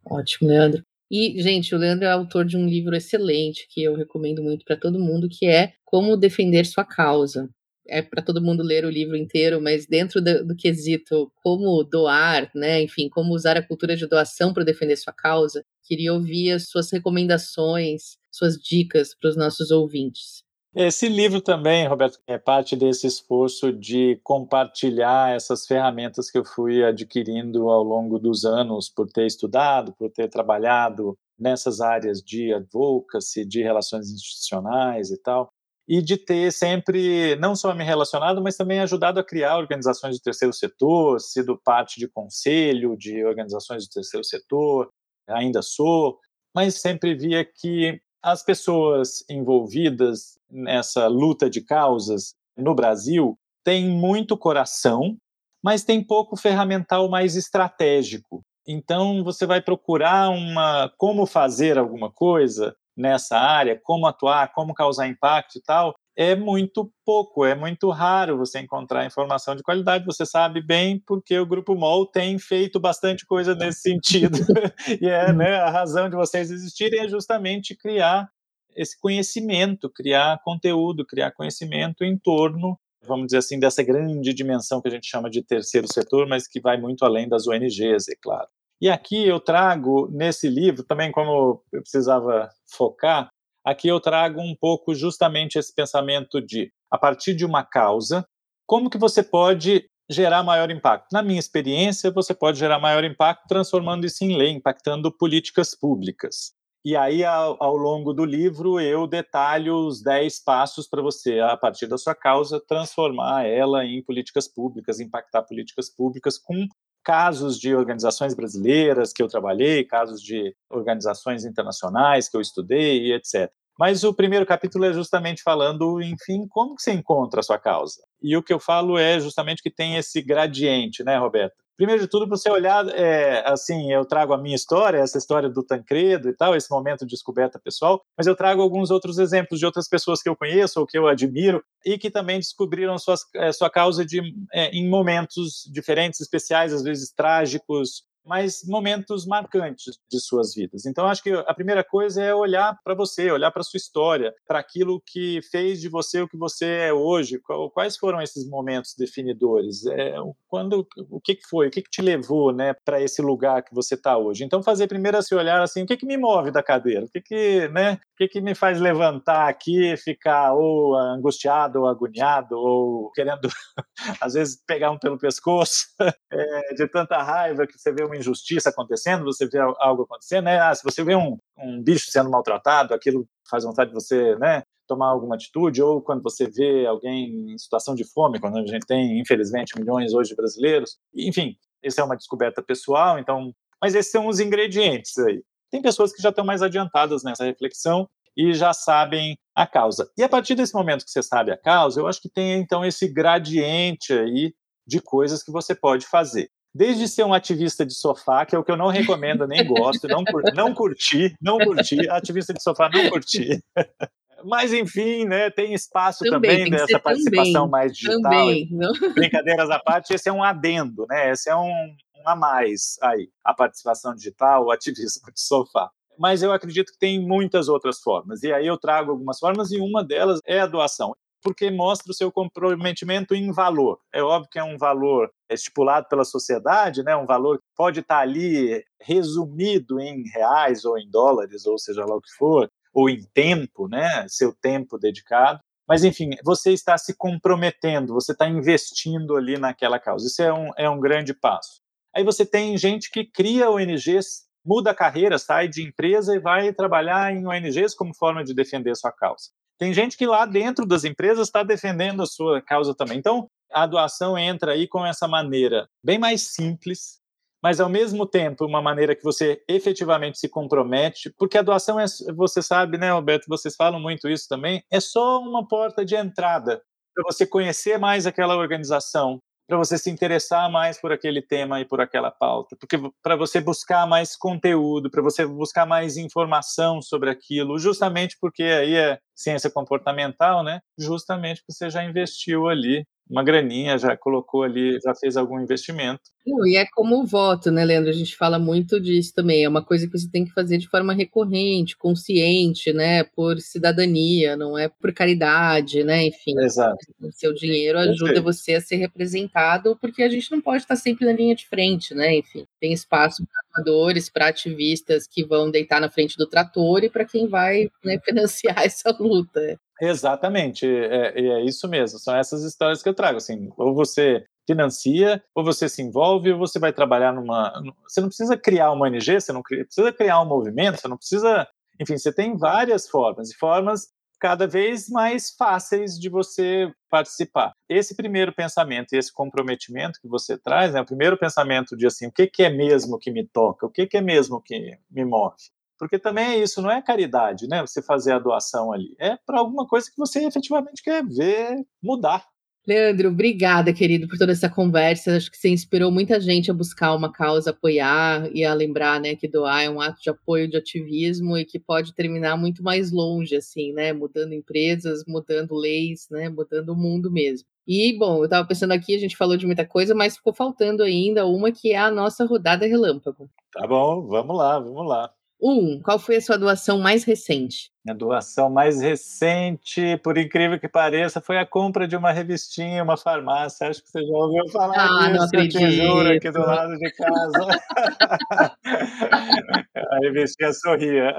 Ótimo, Leandro. E, gente, o Leandro é autor de um livro excelente que eu recomendo muito para todo mundo, que é Como Defender Sua Causa é para todo mundo ler o livro inteiro, mas dentro do, do, quesito como doar, né, enfim, como usar a cultura de doação para defender sua causa, queria ouvir as suas recomendações, suas dicas para os nossos ouvintes. Esse livro também, Roberto, é parte desse esforço de compartilhar essas ferramentas que eu fui adquirindo ao longo dos anos por ter estudado, por ter trabalhado nessas áreas de advocacy, de relações institucionais e tal e de ter sempre não só me relacionado, mas também ajudado a criar organizações do terceiro setor, sido parte de conselho de organizações do terceiro setor, ainda sou, mas sempre via que as pessoas envolvidas nessa luta de causas no Brasil têm muito coração, mas tem pouco ferramental mais estratégico. Então você vai procurar uma como fazer alguma coisa nessa área, como atuar, como causar impacto e tal, é muito pouco, é muito raro você encontrar informação de qualidade. Você sabe bem porque o Grupo MOL tem feito bastante coisa nesse sentido. [LAUGHS] e é, né, a razão de vocês existirem é justamente criar esse conhecimento, criar conteúdo, criar conhecimento em torno, vamos dizer assim, dessa grande dimensão que a gente chama de terceiro setor, mas que vai muito além das ONGs, é claro. E aqui eu trago nesse livro, também como eu precisava focar, aqui eu trago um pouco justamente esse pensamento de, a partir de uma causa, como que você pode gerar maior impacto? Na minha experiência, você pode gerar maior impacto transformando isso em lei, impactando políticas públicas. E aí, ao, ao longo do livro, eu detalho os 10 passos para você, a partir da sua causa, transformar ela em políticas públicas, impactar políticas públicas com casos de organizações brasileiras que eu trabalhei, casos de organizações internacionais que eu estudei etc. Mas o primeiro capítulo é justamente falando, enfim, como que você encontra a sua causa. E o que eu falo é justamente que tem esse gradiente, né, Roberto? Primeiro de tudo, para você olhar, é, assim, eu trago a minha história, essa história do Tancredo e tal, esse momento de descoberta pessoal, mas eu trago alguns outros exemplos de outras pessoas que eu conheço ou que eu admiro e que também descobriram suas, é, sua causa de, é, em momentos diferentes, especiais, às vezes trágicos, mas momentos marcantes de suas vidas. Então, acho que a primeira coisa é olhar para você, olhar para sua história, para aquilo que fez de você o que você é hoje. Quais foram esses momentos definidores? É, quando, o que, foi? O que, te levou, né, para esse lugar que você está hoje? Então, fazer primeiro se olhar assim, o que, que me move da cadeira? O que que, né, o que, que me faz levantar aqui, ficar ou angustiado, ou agoniado, ou querendo [LAUGHS] às vezes pegar um pelo pescoço? [LAUGHS] É, de tanta raiva que você vê uma injustiça acontecendo, você vê algo acontecendo, né? Ah, se você vê um, um bicho sendo maltratado, aquilo faz vontade de você, né? Tomar alguma atitude, ou quando você vê alguém em situação de fome, quando a gente tem, infelizmente, milhões hoje de brasileiros. Enfim, isso é uma descoberta pessoal, então. Mas esses são os ingredientes aí. Tem pessoas que já estão mais adiantadas nessa reflexão e já sabem a causa. E a partir desse momento que você sabe a causa, eu acho que tem então esse gradiente aí de coisas que você pode fazer. Desde ser um ativista de sofá, que é o que eu não recomendo, nem gosto, não, não curti, não curti, ativista de sofá não curti. [LAUGHS] Mas, enfim, né, tem espaço também, também dessa participação também, mais digital. Também, Brincadeiras à parte, esse é um adendo, né? Esse é um, um a mais aí, a participação digital, o ativismo de sofá mas eu acredito que tem muitas outras formas. E aí eu trago algumas formas e uma delas é a doação, porque mostra o seu comprometimento em valor. É óbvio que é um valor estipulado pela sociedade, né? Um valor que pode estar ali resumido em reais ou em dólares, ou seja lá o que for, ou em tempo, né? Seu tempo dedicado. Mas, enfim, você está se comprometendo, você está investindo ali naquela causa. Isso é um, é um grande passo. Aí você tem gente que cria ONGs muda a carreira, sai de empresa e vai trabalhar em ONGs como forma de defender sua causa. Tem gente que lá dentro das empresas está defendendo a sua causa também. Então, a doação entra aí com essa maneira bem mais simples, mas ao mesmo tempo uma maneira que você efetivamente se compromete, porque a doação é, você sabe, né, Alberto, vocês falam muito isso também, é só uma porta de entrada para você conhecer mais aquela organização, para você se interessar mais por aquele tema e por aquela pauta, porque para você buscar mais conteúdo, para você buscar mais informação sobre aquilo, justamente porque aí é ciência comportamental, né? Justamente porque você já investiu ali uma graninha, já colocou ali, já fez algum investimento. e é como o voto, né, Leandro? A gente fala muito disso também. É uma coisa que você tem que fazer de forma recorrente, consciente, né? Por cidadania, não é por caridade, né? Enfim. Exato. O seu dinheiro ajuda você a ser representado, porque a gente não pode estar sempre na linha de frente, né? Enfim, tem espaço para doadores, para ativistas que vão deitar na frente do trator e para quem vai né, [LAUGHS] financiar essa luta. Exatamente, é, é isso mesmo. São essas histórias que eu trago. Assim, ou você financia, ou você se envolve, ou você vai trabalhar numa. Você não precisa criar uma ONG, você não precisa criar um movimento, você não precisa. Enfim, você tem várias formas, e formas cada vez mais fáceis de você participar. Esse primeiro pensamento e esse comprometimento que você traz, né, o primeiro pensamento de assim, o que, que é mesmo que me toca, o que, que é mesmo que me move, porque também é isso, não é caridade, né? Você fazer a doação ali. É para alguma coisa que você efetivamente quer ver mudar. Leandro, obrigada, querido, por toda essa conversa. Acho que você inspirou muita gente a buscar uma causa, apoiar e a lembrar, né, que doar é um ato de apoio, de ativismo e que pode terminar muito mais longe, assim, né, mudando empresas, mudando leis, né, mudando o mundo mesmo. E, bom, eu estava pensando aqui, a gente falou de muita coisa, mas ficou faltando ainda uma que é a nossa rodada relâmpago. Tá bom, vamos lá, vamos lá. Um, qual foi a sua doação mais recente? A doação mais recente, por incrível que pareça, foi a compra de uma revistinha, uma farmácia. Acho que você já ouviu falar ah, disso, não acredito. eu te juro, aqui do lado de casa. [LAUGHS] a revistinha sorria.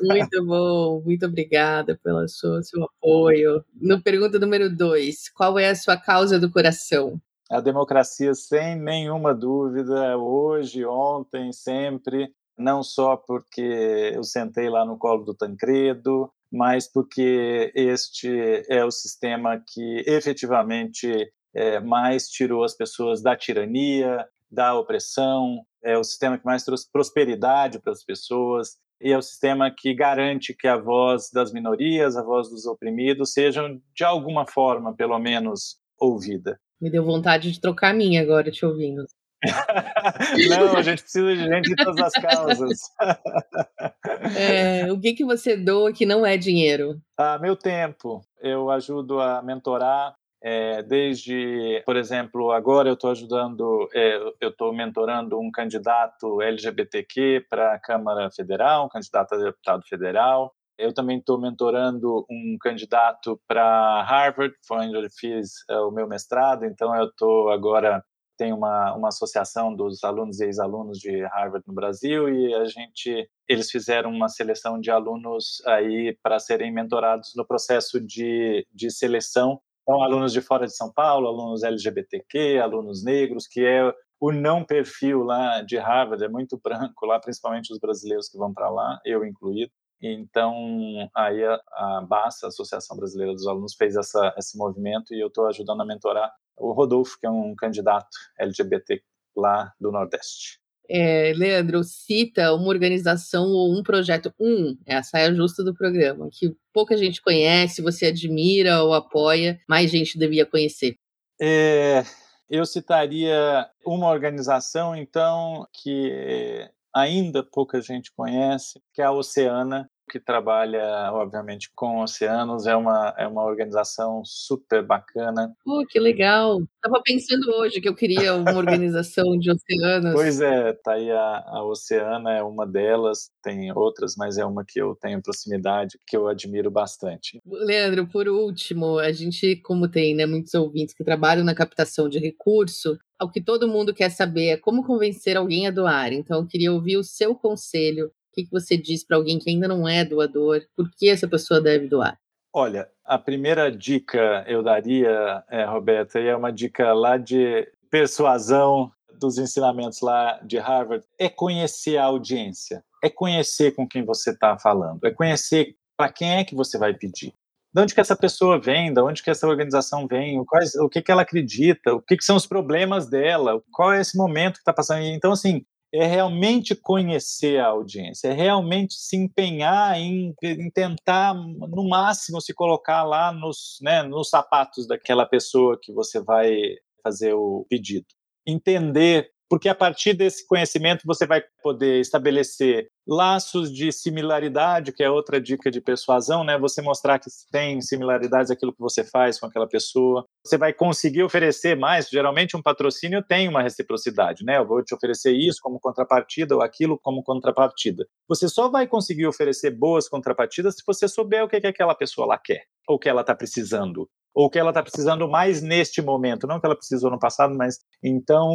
Muito bom, muito obrigada pelo seu, seu apoio. No pergunta número dois, qual é a sua causa do coração? A democracia, sem nenhuma dúvida, hoje, ontem, sempre não só porque eu sentei lá no colo do Tancredo, mas porque este é o sistema que efetivamente é, mais tirou as pessoas da tirania, da opressão, é o sistema que mais trouxe prosperidade para as pessoas, e é o sistema que garante que a voz das minorias, a voz dos oprimidos, sejam de alguma forma, pelo menos, ouvida. Me deu vontade de trocar a minha agora te ouvindo. [LAUGHS] Não, a gente precisa de gente de todas as causas. [LAUGHS] É, o que, que você doa que não é dinheiro? Ah, meu tempo. Eu ajudo a mentorar. É, desde, por exemplo, agora eu estou ajudando, é, eu estou mentorando um candidato LGBTQ para a Câmara Federal, um candidato a deputado federal. Eu também estou mentorando um candidato para Harvard, foi onde eu fiz é, o meu mestrado, então eu estou agora tem uma, uma associação dos alunos e ex-alunos de Harvard no Brasil e a gente eles fizeram uma seleção de alunos aí para serem mentorados no processo de, de seleção então alunos de fora de São Paulo alunos LGBTQ alunos negros que é o não perfil lá de Harvard é muito branco lá, principalmente os brasileiros que vão para lá, eu incluído. Então, aí a, a BASA, a Associação Brasileira dos Alunos, fez essa, esse movimento e eu estou ajudando a mentorar o Rodolfo, que é um candidato LGBT lá do Nordeste. É, Leandro, cita uma organização ou um projeto, um, é a saia justa do programa, que pouca gente conhece, você admira ou apoia, mais gente devia conhecer. É, eu citaria uma organização, então, que ainda pouca gente conhece, que é a Oceana, que trabalha, obviamente, com oceanos. É uma, é uma organização super bacana. Pô, que legal! Estava pensando hoje que eu queria uma organização de oceanos. Pois é, tá aí a, a Oceana, é uma delas. Tem outras, mas é uma que eu tenho proximidade, que eu admiro bastante. Leandro, por último, a gente, como tem né, muitos ouvintes que trabalham na captação de recurso, o que todo mundo quer saber é como convencer alguém a doar. Então, eu queria ouvir o seu conselho que, que você diz para alguém que ainda não é doador? Por que essa pessoa deve doar? Olha, a primeira dica eu daria, é, Roberta, e é uma dica lá de persuasão dos ensinamentos lá de Harvard, é conhecer a audiência, é conhecer com quem você está falando, é conhecer para quem é que você vai pedir. De onde que essa pessoa vem, de onde que essa organização vem, quais, o que, que ela acredita, o que, que são os problemas dela, qual é esse momento que está passando. Então, assim, é realmente conhecer a audiência, é realmente se empenhar em, em, tentar, no máximo, se colocar lá nos, né, nos sapatos daquela pessoa que você vai fazer o pedido. Entender porque a partir desse conhecimento você vai poder estabelecer laços de similaridade, que é outra dica de persuasão, né? Você mostrar que tem similaridades aquilo que você faz com aquela pessoa. Você vai conseguir oferecer mais. Geralmente um patrocínio tem uma reciprocidade, né? Eu vou te oferecer isso como contrapartida ou aquilo como contrapartida. Você só vai conseguir oferecer boas contrapartidas se você souber o que, que aquela pessoa lá quer ou o que ela está precisando ou que ela está precisando mais neste momento, não que ela precisou no passado, mas então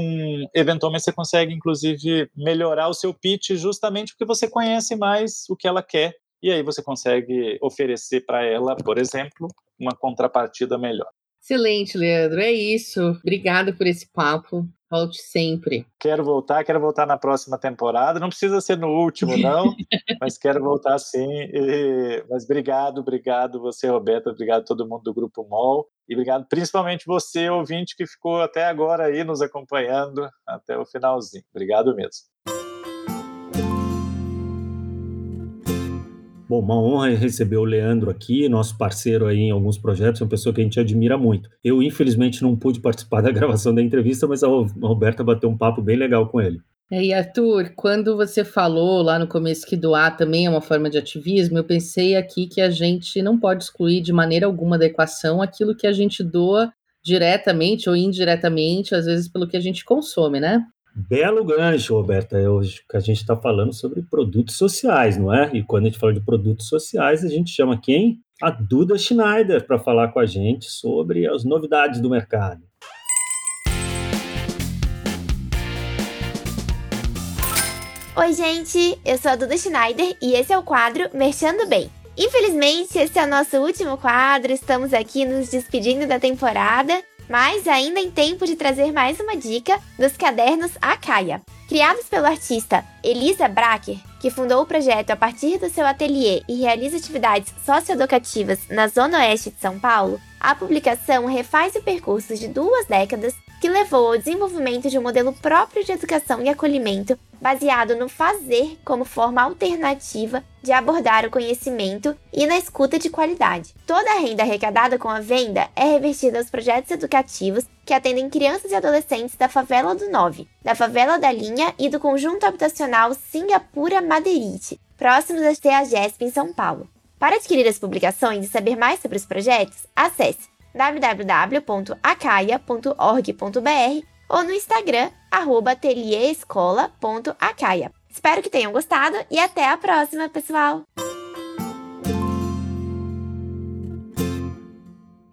eventualmente você consegue inclusive melhorar o seu pitch justamente porque você conhece mais o que ela quer e aí você consegue oferecer para ela, por exemplo, uma contrapartida melhor. Excelente, Leandro. É isso. Obrigada por esse papo. Volte sempre. Quero voltar, quero voltar na próxima temporada. Não precisa ser no último, não, [LAUGHS] mas quero voltar sim. E... Mas obrigado, obrigado você, Roberta, obrigado todo mundo do Grupo MOL. E obrigado principalmente você, ouvinte, que ficou até agora aí nos acompanhando até o finalzinho. Obrigado mesmo. Bom, uma honra receber o Leandro aqui, nosso parceiro aí em alguns projetos, uma pessoa que a gente admira muito. Eu, infelizmente, não pude participar [LAUGHS] da gravação da entrevista, mas a Roberta bateu um papo bem legal com ele. E Arthur, quando você falou lá no começo que doar também é uma forma de ativismo, eu pensei aqui que a gente não pode excluir de maneira alguma da equação aquilo que a gente doa diretamente ou indiretamente, às vezes pelo que a gente consome, né? Belo gancho, Roberta. Hoje que a gente está falando sobre produtos sociais, não é? E quando a gente fala de produtos sociais, a gente chama quem? A Duda Schneider para falar com a gente sobre as novidades do mercado. Oi, gente, eu sou a Duda Schneider e esse é o quadro Merchando Bem. Infelizmente, esse é o nosso último quadro, estamos aqui nos despedindo da temporada mas ainda em tempo de trazer mais uma dica dos cadernos Acaia. Criados pelo artista Elisa Bracker, que fundou o projeto a partir do seu ateliê e realiza atividades socioeducativas na Zona Oeste de São Paulo, a publicação refaz o percurso de duas décadas que levou ao desenvolvimento de um modelo próprio de educação e acolhimento baseado no fazer como forma alternativa de abordar o conhecimento e na escuta de qualidade. Toda a renda arrecadada com a venda é revertida aos projetos educativos que atendem crianças e adolescentes da Favela do Nove, da Favela da Linha e do Conjunto Habitacional Singapura Madeirite, próximos da CEAGESP em São Paulo. Para adquirir as publicações e saber mais sobre os projetos, acesse www.acaia.org.br ou no Instagram, arroba. Espero que tenham gostado e até a próxima, pessoal!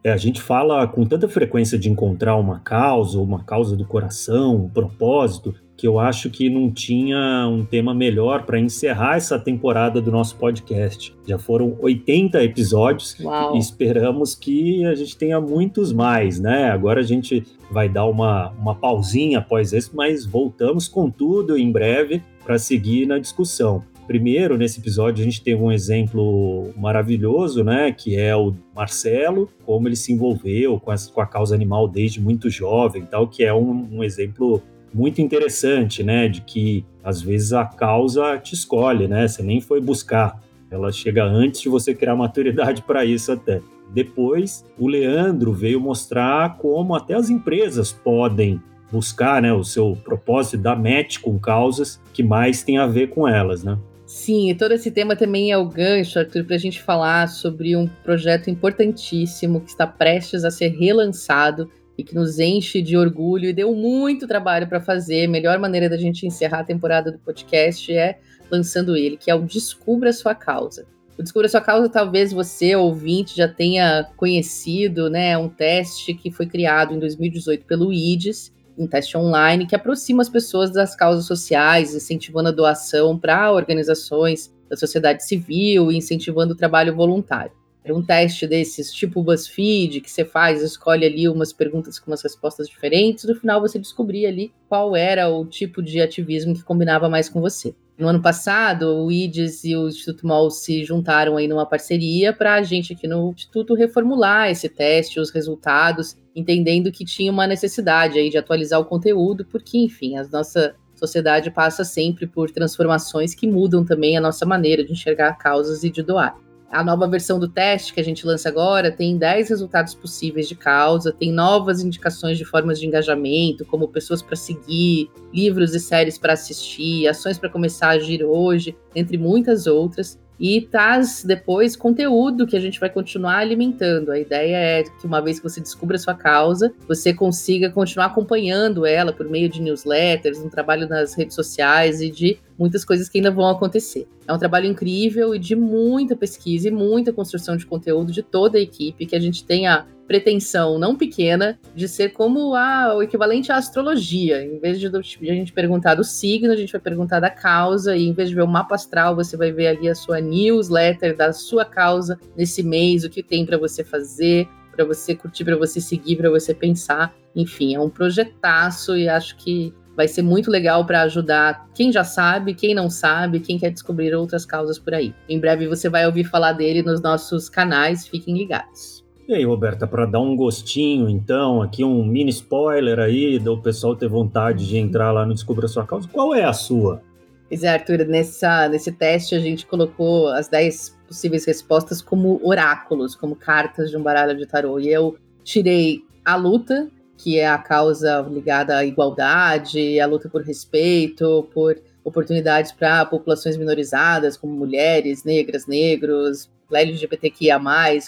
É, a gente fala com tanta frequência de encontrar uma causa, uma causa do coração, um propósito, que eu acho que não tinha um tema melhor para encerrar essa temporada do nosso podcast. Já foram 80 episódios Uau. e esperamos que a gente tenha muitos mais, né? Agora a gente vai dar uma, uma pausinha após esse, mas voltamos com tudo em breve para seguir na discussão. Primeiro, nesse episódio, a gente teve um exemplo maravilhoso, né? Que é o Marcelo, como ele se envolveu com, essa, com a causa animal desde muito jovem, tal, que é um, um exemplo muito interessante, né? De que às vezes a causa te escolhe, né? Você nem foi buscar. Ela chega antes de você criar maturidade [LAUGHS] para isso até. Depois, o Leandro veio mostrar como até as empresas podem buscar né, o seu propósito e dar match com causas que mais têm a ver com elas, né? Sim, e todo esse tema também é o gancho, Arthur, para a gente falar sobre um projeto importantíssimo que está prestes a ser relançado e que nos enche de orgulho e deu muito trabalho para fazer. A melhor maneira da gente encerrar a temporada do podcast é lançando ele, que é o Descubra Sua Causa. O Descubra Sua Causa, talvez você, ouvinte, já tenha conhecido, né? É um teste que foi criado em 2018 pelo IDES um teste online que aproxima as pessoas das causas sociais, incentivando a doação para organizações da sociedade civil e incentivando o trabalho voluntário. Um teste desses tipo BuzzFeed, que você faz, escolhe ali umas perguntas com umas respostas diferentes, no final você descobria ali qual era o tipo de ativismo que combinava mais com você. No ano passado, o IDES e o Instituto MOL se juntaram aí numa parceria para a gente aqui no Instituto reformular esse teste, os resultados, entendendo que tinha uma necessidade aí de atualizar o conteúdo, porque, enfim, a nossa sociedade passa sempre por transformações que mudam também a nossa maneira de enxergar causas e de doar. A nova versão do teste que a gente lança agora tem 10 resultados possíveis de causa, tem novas indicações de formas de engajamento, como pessoas para seguir, livros e séries para assistir, ações para começar a agir hoje, entre muitas outras e traz depois conteúdo que a gente vai continuar alimentando. A ideia é que uma vez que você descubra a sua causa, você consiga continuar acompanhando ela por meio de newsletters, um trabalho nas redes sociais e de muitas coisas que ainda vão acontecer. É um trabalho incrível e de muita pesquisa e muita construção de conteúdo de toda a equipe que a gente tem a pretensão não pequena de ser como a, o equivalente à astrologia. Em vez de, de, a gente perguntar do signo, a gente vai perguntar da causa, e em vez de ver o mapa astral, você vai ver ali a sua newsletter da sua causa nesse mês, o que tem para você fazer, para você curtir, para você seguir, para você pensar. Enfim, é um projetaço e acho que vai ser muito legal para ajudar quem já sabe, quem não sabe, quem quer descobrir outras causas por aí. Em breve você vai ouvir falar dele nos nossos canais, fiquem ligados. E aí, Roberta, para dar um gostinho, então, aqui um mini spoiler aí, do pessoal ter vontade de entrar lá no Descubra Sua Causa, qual é a sua? Pois é, Arthur, nessa, nesse teste a gente colocou as 10 possíveis respostas como oráculos, como cartas de um baralho de tarô. E eu tirei a luta, que é a causa ligada à igualdade, a luta por respeito, por oportunidades para populações minorizadas, como mulheres, negras, negros, LGBTQIA+,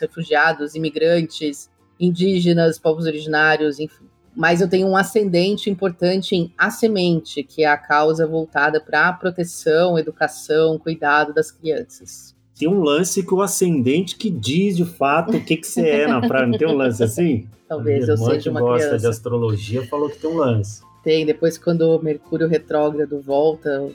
refugiados, imigrantes, indígenas, povos originários, enfim. Mas eu tenho um ascendente importante em A Semente, que é a causa voltada para a proteção, educação, cuidado das crianças. Tem um lance que o ascendente que diz de fato o que, que você é na praia. Não tem um lance assim? Talvez eu seja uma gosta criança. de astrologia falou que tem um lance. Tem, depois quando o Mercúrio retrógrado volta,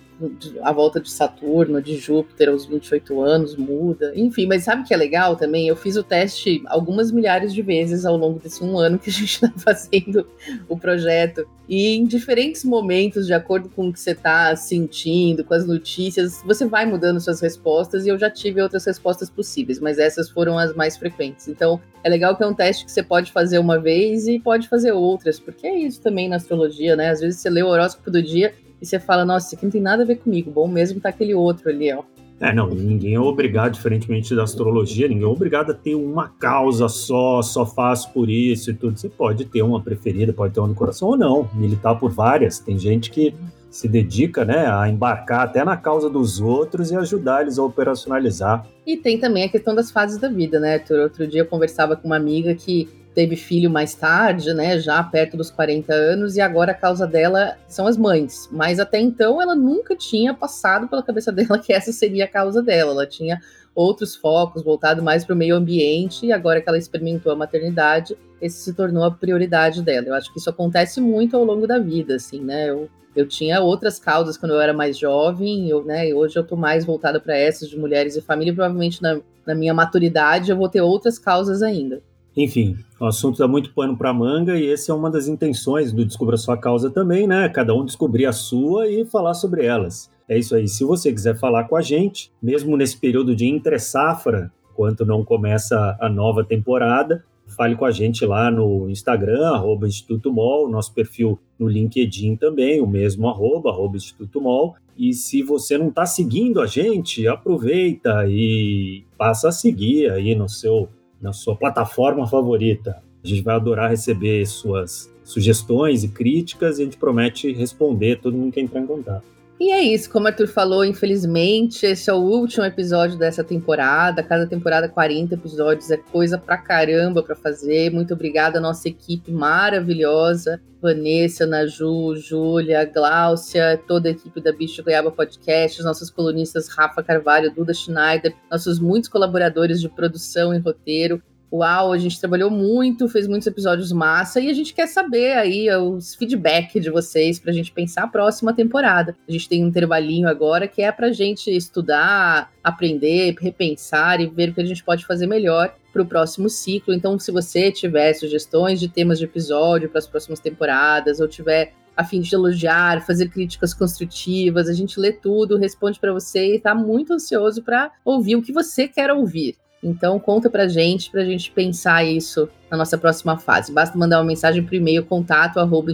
a volta de Saturno, de Júpiter aos 28 anos, muda. Enfim, mas sabe que é legal também? Eu fiz o teste algumas milhares de vezes ao longo desse um ano que a gente está [LAUGHS] fazendo o projeto. E em diferentes momentos, de acordo com o que você está sentindo, com as notícias, você vai mudando suas respostas e eu já tive outras respostas possíveis, mas essas foram as mais frequentes. Então, é legal que é um teste que você pode fazer uma vez e pode fazer outras, porque é isso também na astrologia, né? Às vezes você lê o horóscopo do dia e você fala, nossa, isso aqui não tem nada a ver comigo, bom mesmo tá aquele outro ali, ó. É, não, ninguém é obrigado, diferentemente da astrologia, ninguém é obrigado a ter uma causa só, só faço por isso e tudo. Você pode ter uma preferida, pode ter uma no coração ou não, militar por várias. Tem gente que se dedica, né, a embarcar até na causa dos outros e ajudar eles a operacionalizar. E tem também a questão das fases da vida, né, Arthur? Outro dia eu conversava com uma amiga que teve filho mais tarde, né, já perto dos 40 anos, e agora a causa dela são as mães. Mas até então ela nunca tinha passado pela cabeça [LAUGHS] dela que essa seria a causa dela. Ela tinha outros focos voltado mais para o meio ambiente, e agora que ela experimentou a maternidade, esse se tornou a prioridade dela. Eu acho que isso acontece muito ao longo da vida, assim, né? Eu, eu tinha outras causas quando eu era mais jovem, eu, né, e hoje eu tô mais voltada para essas de mulheres e família, e provavelmente na, na minha maturidade eu vou ter outras causas ainda. Enfim, o assunto dá muito pano para manga e essa é uma das intenções do Descubra Sua Causa também, né? Cada um descobrir a sua e falar sobre elas. É isso aí. Se você quiser falar com a gente, mesmo nesse período de entre-safra, enquanto não começa a nova temporada, fale com a gente lá no Instagram, arroba Instituto Mol, nosso perfil no LinkedIn também, o mesmo arroba, arroba Instituto Mol. E se você não está seguindo a gente, aproveita e passa a seguir aí no seu na sua plataforma favorita. A gente vai adorar receber suas sugestões e críticas e a gente promete responder todo mundo que entrar em contato. E é isso, como o Arthur falou, infelizmente, esse é o último episódio dessa temporada. Cada temporada, 40 episódios, é coisa pra caramba pra fazer. Muito obrigada à nossa equipe maravilhosa. Vanessa, Naju, Júlia, Gláucia, toda a equipe da Bicho Goiaba Podcast, os nossos colunistas Rafa Carvalho, Duda Schneider, nossos muitos colaboradores de produção e roteiro. Uau, a gente trabalhou muito, fez muitos episódios massa e a gente quer saber aí os feedback de vocês pra gente pensar a próxima temporada. A gente tem um intervalinho agora que é pra gente estudar, aprender, repensar e ver o que a gente pode fazer melhor para o próximo ciclo. Então, se você tiver sugestões de temas de episódio para as próximas temporadas ou tiver a fim de elogiar, fazer críticas construtivas, a gente lê tudo, responde para você e está muito ansioso para ouvir o que você quer ouvir. Então conta pra gente, pra gente pensar isso na nossa próxima fase. Basta mandar uma mensagem por e-mail contato arroba.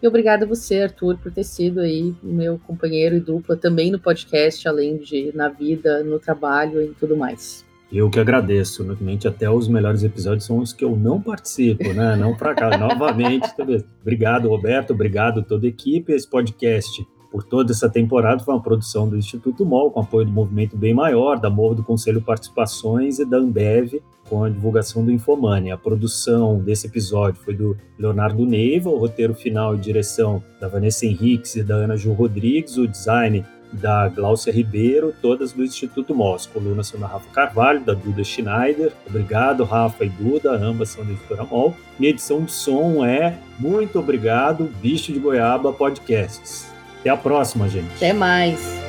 E obrigada a você, Arthur, por ter sido aí meu companheiro e dupla também no podcast, além de na vida, no trabalho e tudo mais. Eu que agradeço, normalmente até os melhores episódios são os que eu não participo, né? Não para cá, [LAUGHS] novamente. Obrigado, Roberto, obrigado toda a equipe. Esse podcast por toda essa temporada foi uma produção do Instituto MOL, com apoio do Movimento Bem Maior, da MOV do Conselho Participações e da Ambev, com a divulgação do Infomani. A produção desse episódio foi do Leonardo Neiva, o roteiro final e direção da Vanessa Henriques e da Ana Ju Rodrigues, o design da Gláucia Ribeiro, todas do Instituto MOL. As colunas são da Rafa Carvalho, da Duda Schneider. Obrigado, Rafa e Duda, ambas são da editora MOL. E a edição de som é Muito Obrigado, Bicho de Goiaba Podcasts. Até a próxima, gente. Até mais.